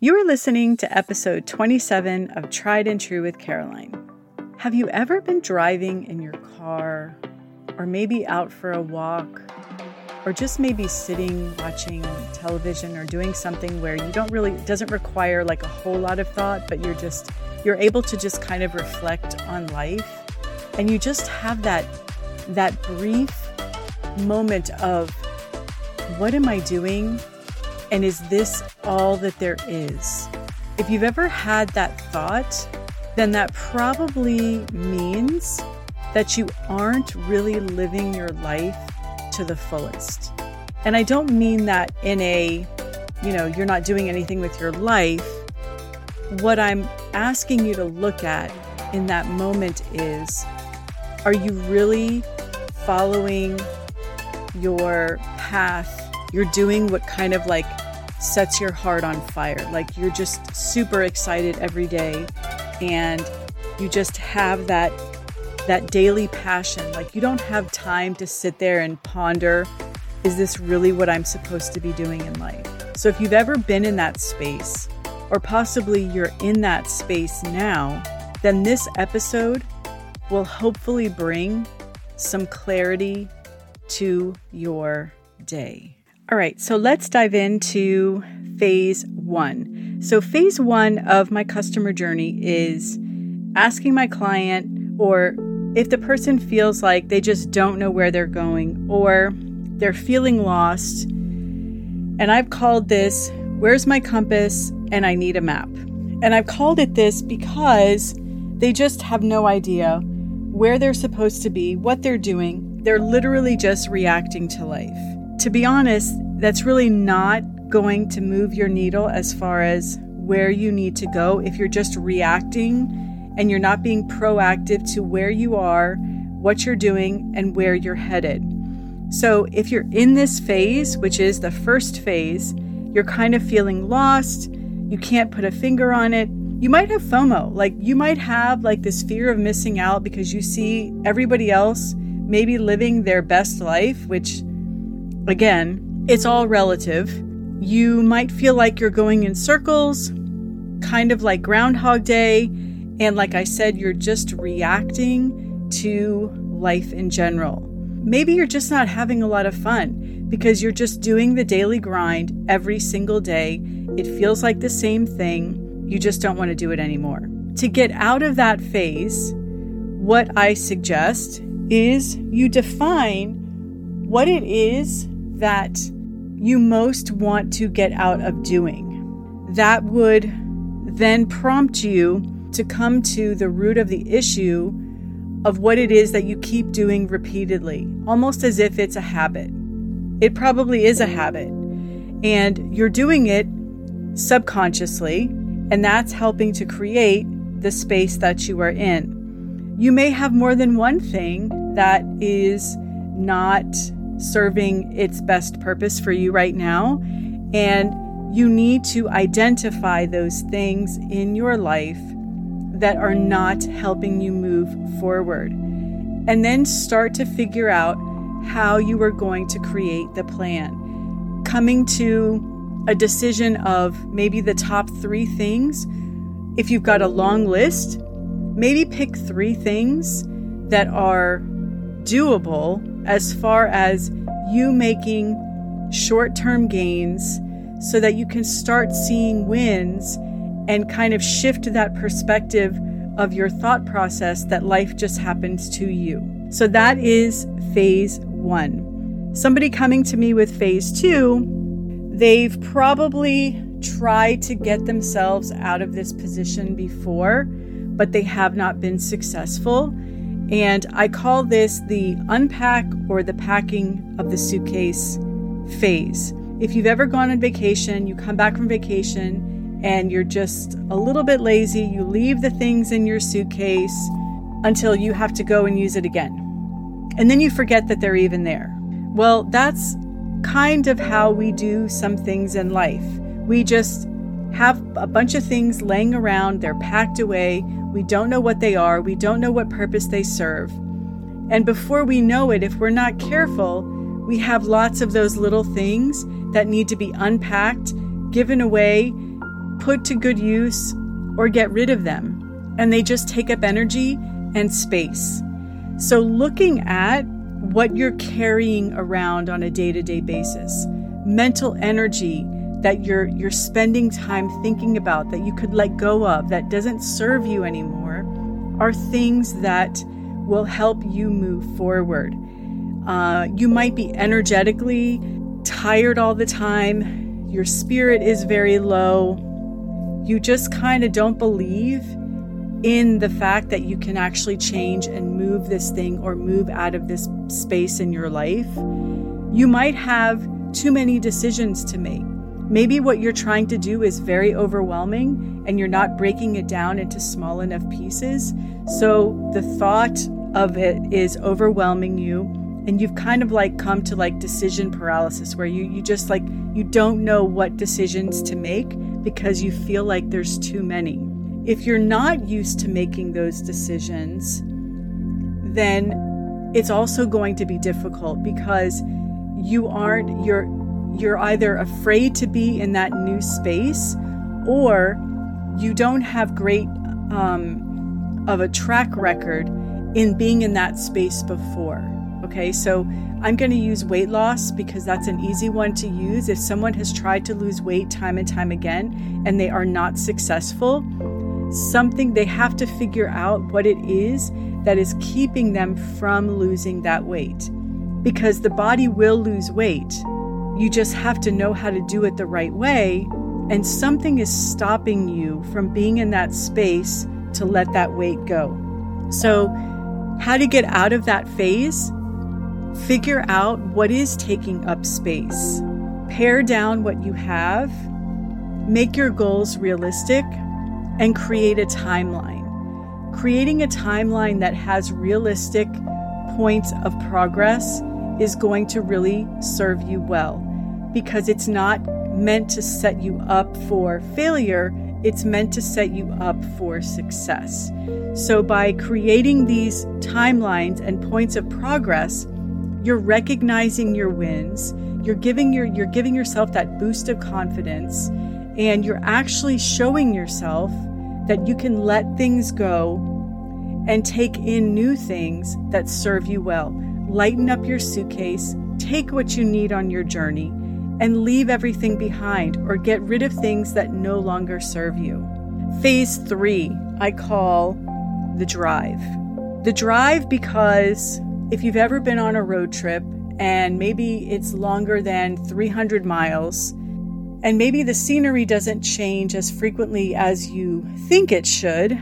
You are listening to episode 27 of Tried and True with Caroline. Have you ever been driving in your car, or maybe out for a walk, or just maybe sitting watching television or doing something where you don't really, doesn't require like a whole lot of thought, but you're just, you're able to just kind of reflect on life and you just have that, that brief moment of, what am I doing? And is this all that there is? If you've ever had that thought, then that probably means that you aren't really living your life to the fullest. And I don't mean that in a, you know, you're not doing anything with your life. What I'm asking you to look at in that moment is are you really following your path you're doing what kind of like sets your heart on fire. Like you're just super excited every day and you just have that that daily passion. Like you don't have time to sit there and ponder is this really what I'm supposed to be doing in life? So if you've ever been in that space or possibly you're in that space now, then this episode will hopefully bring some clarity to your day. All right, so let's dive into phase one. So, phase one of my customer journey is asking my client, or if the person feels like they just don't know where they're going or they're feeling lost. And I've called this, Where's My Compass? and I Need a Map. And I've called it this because they just have no idea where they're supposed to be, what they're doing. They're literally just reacting to life to be honest, that's really not going to move your needle as far as where you need to go if you're just reacting and you're not being proactive to where you are, what you're doing, and where you're headed. So, if you're in this phase, which is the first phase, you're kind of feeling lost, you can't put a finger on it. You might have FOMO, like you might have like this fear of missing out because you see everybody else maybe living their best life, which Again, it's all relative. You might feel like you're going in circles, kind of like Groundhog Day. And like I said, you're just reacting to life in general. Maybe you're just not having a lot of fun because you're just doing the daily grind every single day. It feels like the same thing. You just don't want to do it anymore. To get out of that phase, what I suggest is you define what it is that you most want to get out of doing. That would then prompt you to come to the root of the issue of what it is that you keep doing repeatedly, almost as if it's a habit. It probably is a habit, and you're doing it subconsciously, and that's helping to create the space that you are in. You may have more than one thing that is not serving its best purpose for you right now. And you need to identify those things in your life that are not helping you move forward. And then start to figure out how you are going to create the plan. Coming to a decision of maybe the top three things. If you've got a long list, maybe pick three things that are doable as far as you making short term gains so that you can start seeing wins and kind of shift that perspective of your thought process that life just happens to you. So that is phase one. Somebody coming to me with phase two, they've probably tried to get themselves out of this position before, but they have not been successful. And I call this the unpack or the packing of the suitcase phase. If you've ever gone on vacation, you come back from vacation and you're just a little bit lazy, you leave the things in your suitcase until you have to go and use it again. And then you forget that they're even there. Well, that's kind of how we do some things in life. We just have a bunch of things laying around, they're packed away, we don't know what they are, we don't know what purpose they serve. And before we know it, if we're not careful, we have lots of those little things that need to be unpacked, given away, put to good use or get rid of them. And they just take up energy and space. So, looking at what you're carrying around on a day to day basis, mental energy that you're, you're spending time thinking about that you could let go of that doesn't serve you anymore, are things that will help you move forward. Uh, you might be energetically tired all the time, your spirit is very low, you just kind of don't believe in the fact that you can actually change and move this thing or move out of this space in your life. You might have too many decisions to make. Maybe what you're trying to do is very overwhelming and you're not breaking it down into small enough pieces. So the thought of it is overwhelming you and you've kind of like come to like decision paralysis where you you just like you don't know what decisions to make because you feel like there's too many. If you're not used to making those decisions, then it's also going to be difficult because you aren't you're you're either afraid to be in that new space or you don't have great um, of a track record in being in that space before. Okay, so I'm going to use weight loss because that's an easy one to use. If someone has tried to lose weight time and time again and they are not successful, something they have to figure out what it is that is keeping them from losing that weight. Because the body will lose weight. You just have to know how to do it the right way. And something is stopping you from being in that space to let that weight go. So, how to get out of that phase? Figure out what is taking up space. Pare down what you have. Make your goals realistic and create a timeline. Creating a timeline that has realistic points of progress is going to really serve you well because it's not meant to set you up for failure, it's meant to set you up for success. So, by creating these timelines and points of progress, you're recognizing your wins, you're giving your you're giving yourself that boost of confidence, and you're actually showing yourself that you can let things go and take in new things that serve you well. Lighten up your suitcase, take what you need on your journey, and leave everything behind or get rid of things that no longer serve you. Phase three, I call the drive. The drive because if you've ever been on a road trip and maybe it's longer than 300 miles, and maybe the scenery doesn't change as frequently as you think it should,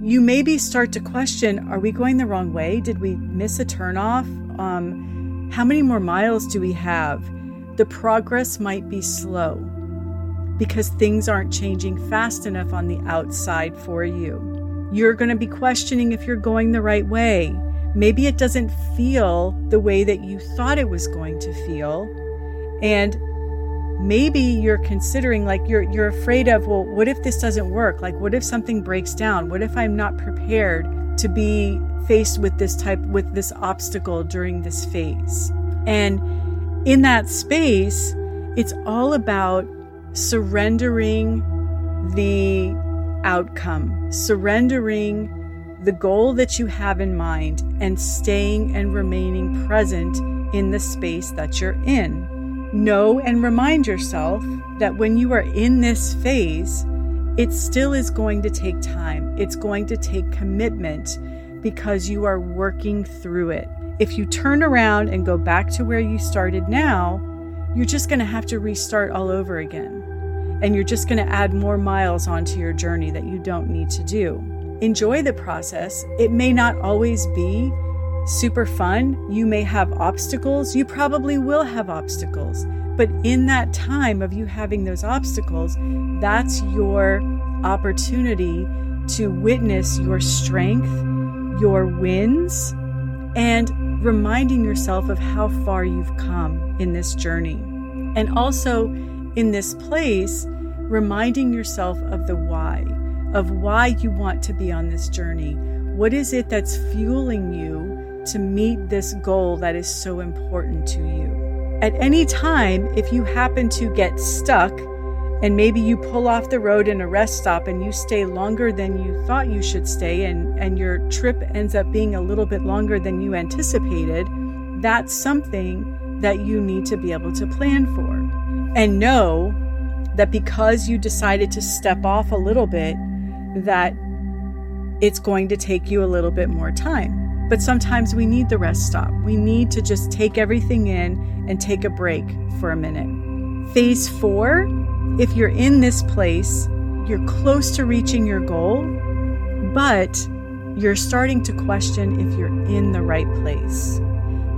you maybe start to question are we going the wrong way? Did we miss a turnoff? Um, how many more miles do we have? The progress might be slow because things aren't changing fast enough on the outside for you. You're going to be questioning if you're going the right way. Maybe it doesn't feel the way that you thought it was going to feel. And maybe you're considering like you're you're afraid of well what if this doesn't work like what if something breaks down what if i'm not prepared to be faced with this type with this obstacle during this phase and in that space it's all about surrendering the outcome surrendering the goal that you have in mind and staying and remaining present in the space that you're in Know and remind yourself that when you are in this phase, it still is going to take time. It's going to take commitment because you are working through it. If you turn around and go back to where you started now, you're just going to have to restart all over again. And you're just going to add more miles onto your journey that you don't need to do. Enjoy the process. It may not always be super fun. You may have obstacles. You probably will have obstacles. But in that time of you having those obstacles, that's your opportunity to witness your strength, your wins, and reminding yourself of how far you've come in this journey. And also in this place, reminding yourself of the why, of why you want to be on this journey. What is it that's fueling you to meet this goal that is so important to you. At any time, if you happen to get stuck and maybe you pull off the road in a rest stop and you stay longer than you thought you should stay and, and your trip ends up being a little bit longer than you anticipated, that's something that you need to be able to plan for. And know that because you decided to step off a little bit, that it's going to take you a little bit more time. But sometimes we need the rest stop. We need to just take everything in and take a break for a minute. Phase four if you're in this place, you're close to reaching your goal, but you're starting to question if you're in the right place.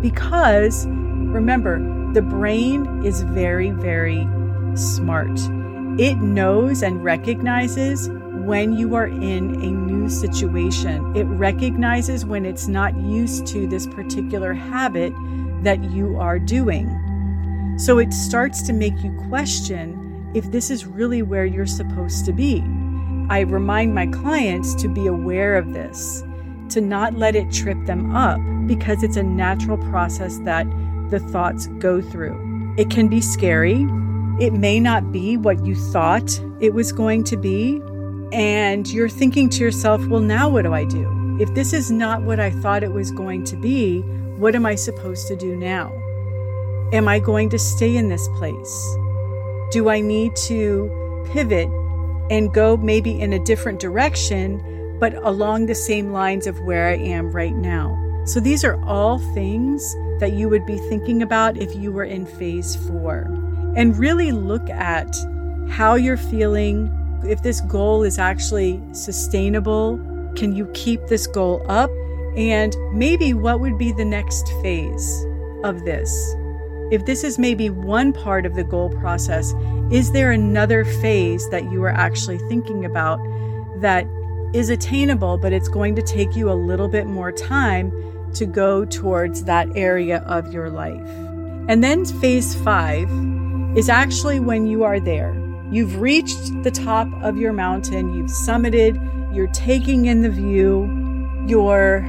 Because remember, the brain is very, very smart. It knows and recognizes when you are in a new situation. It recognizes when it's not used to this particular habit that you are doing. So it starts to make you question if this is really where you're supposed to be. I remind my clients to be aware of this, to not let it trip them up because it's a natural process that the thoughts go through. It can be scary. It may not be what you thought it was going to be. And you're thinking to yourself, well, now what do I do? If this is not what I thought it was going to be, what am I supposed to do now? Am I going to stay in this place? Do I need to pivot and go maybe in a different direction, but along the same lines of where I am right now? So these are all things that you would be thinking about if you were in phase four. And really look at how you're feeling, if this goal is actually sustainable. Can you keep this goal up? And maybe what would be the next phase of this? If this is maybe one part of the goal process, is there another phase that you are actually thinking about that is attainable, but it's going to take you a little bit more time to go towards that area of your life? And then phase five is actually when you are there. You've reached the top of your mountain, you've summited, you're taking in the view, you're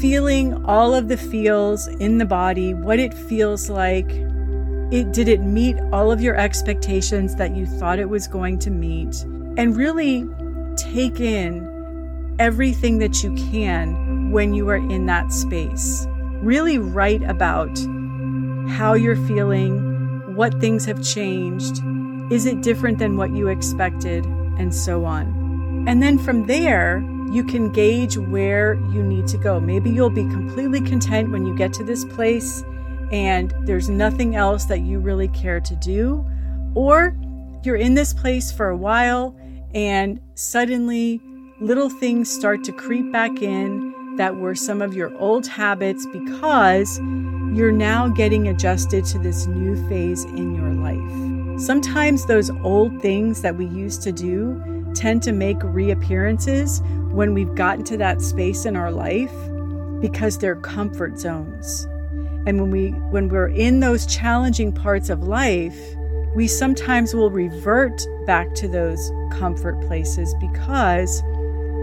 feeling all of the feels in the body, what it feels like. It, did it meet all of your expectations that you thought it was going to meet? And really take in everything that you can when you are in that space. Really write about how you're feeling, what things have changed, is it different than what you expected, and so on. And then from there, you can gauge where you need to go. Maybe you'll be completely content when you get to this place and there's nothing else that you really care to do. Or you're in this place for a while and suddenly little things start to creep back in that were some of your old habits because you're now getting adjusted to this new phase in your life. Sometimes those old things that we used to do tend to make reappearances when we've gotten to that space in our life because they're comfort zones. And when we when we're in those challenging parts of life, we sometimes will revert back to those comfort places because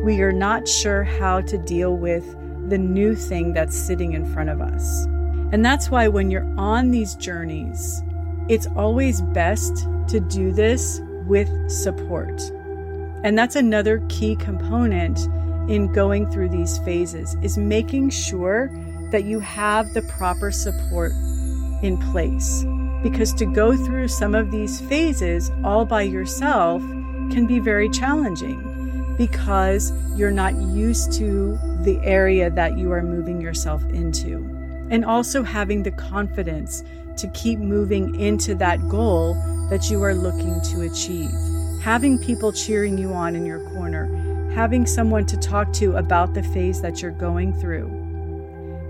we are not sure how to deal with the new thing that's sitting in front of us. And that's why when you're on these journeys, it's always best to do this with support. And that's another key component in going through these phases is making sure that you have the proper support in place. Because to go through some of these phases all by yourself can be very challenging because you're not used to the area that you are moving yourself into. And also having the confidence to keep moving into that goal that you are looking to achieve having people cheering you on in your corner, having someone to talk to about the phase that you're going through,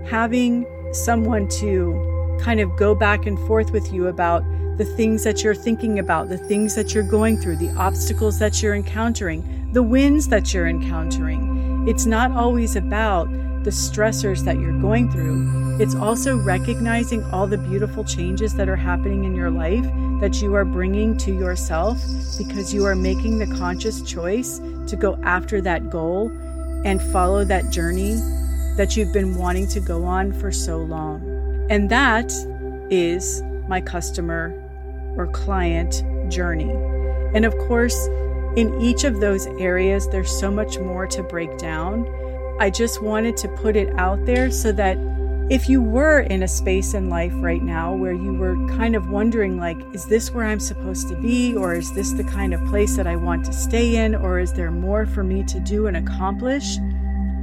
having someone to kind of go back and forth with you about the things that you're thinking about, the things that you're going through, the obstacles that you're encountering, the wins that you're encountering. It's not always about the stressors that you're going through. It's also recognizing all the beautiful changes that are happening in your life that you are bringing to yourself because you are making the conscious choice to go after that goal and follow that journey that you've been wanting to go on for so long. And that is my customer or client journey. And of course, in each of those areas, there's so much more to break down. I just wanted to put it out there so that if you were in a space in life right now where you were kind of wondering, like, is this where I'm supposed to be? Or is this the kind of place that I want to stay in? Or is there more for me to do and accomplish?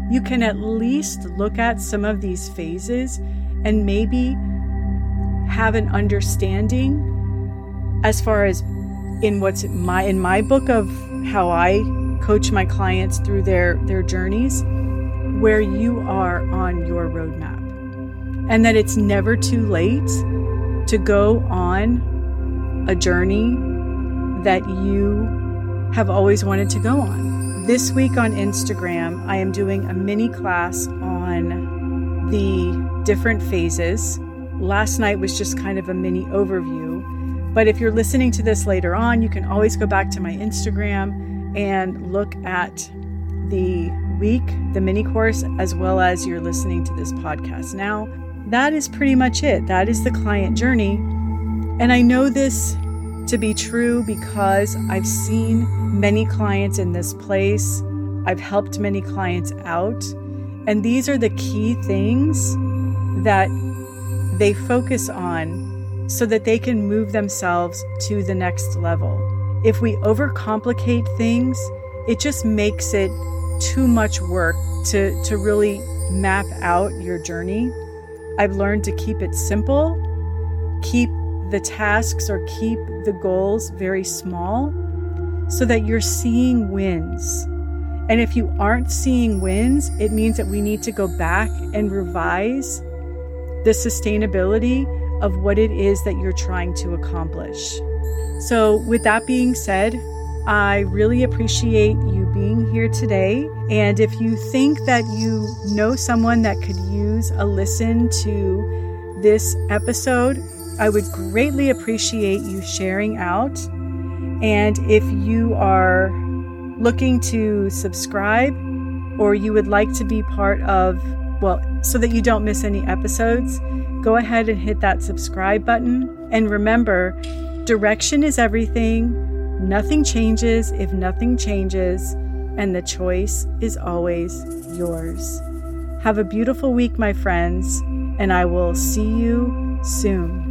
You can at least look at some of these phases and maybe have an understanding as far as in what's my in my book of how I coach my clients through their their journeys where you are on your roadmap and that it's never too late to go on a journey that you have always wanted to go on. This week on Instagram, I am doing a mini class on the different phases. Last night was just kind of a mini overview. But if you're listening to this later on, you can always go back to my Instagram and look at the week, the mini course, as well as you're listening to this podcast now that is pretty much it. That is the client journey. And I know this to be true because I've seen many clients in this place. I've helped many clients out. And these are the key things that they focus on so that they can move themselves to the next level. If we overcomplicate things, it just makes it too much work to, to really map out your journey. I've learned to keep it simple, keep the tasks or keep the goals very small so that you're seeing wins. And if you aren't seeing wins, it means that we need to go back and revise the sustainability of what it is that you're trying to accomplish. So, with that being said, I really appreciate you being here today. And if you think that you know someone that could use a listen to this episode, I would greatly appreciate you sharing out. And if you are looking to subscribe or you would like to be part of, well, so that you don't miss any episodes, go ahead and hit that subscribe button. And remember, direction is everything Nothing changes if nothing changes, and the choice is always yours. Have a beautiful week, my friends, and I will see you soon.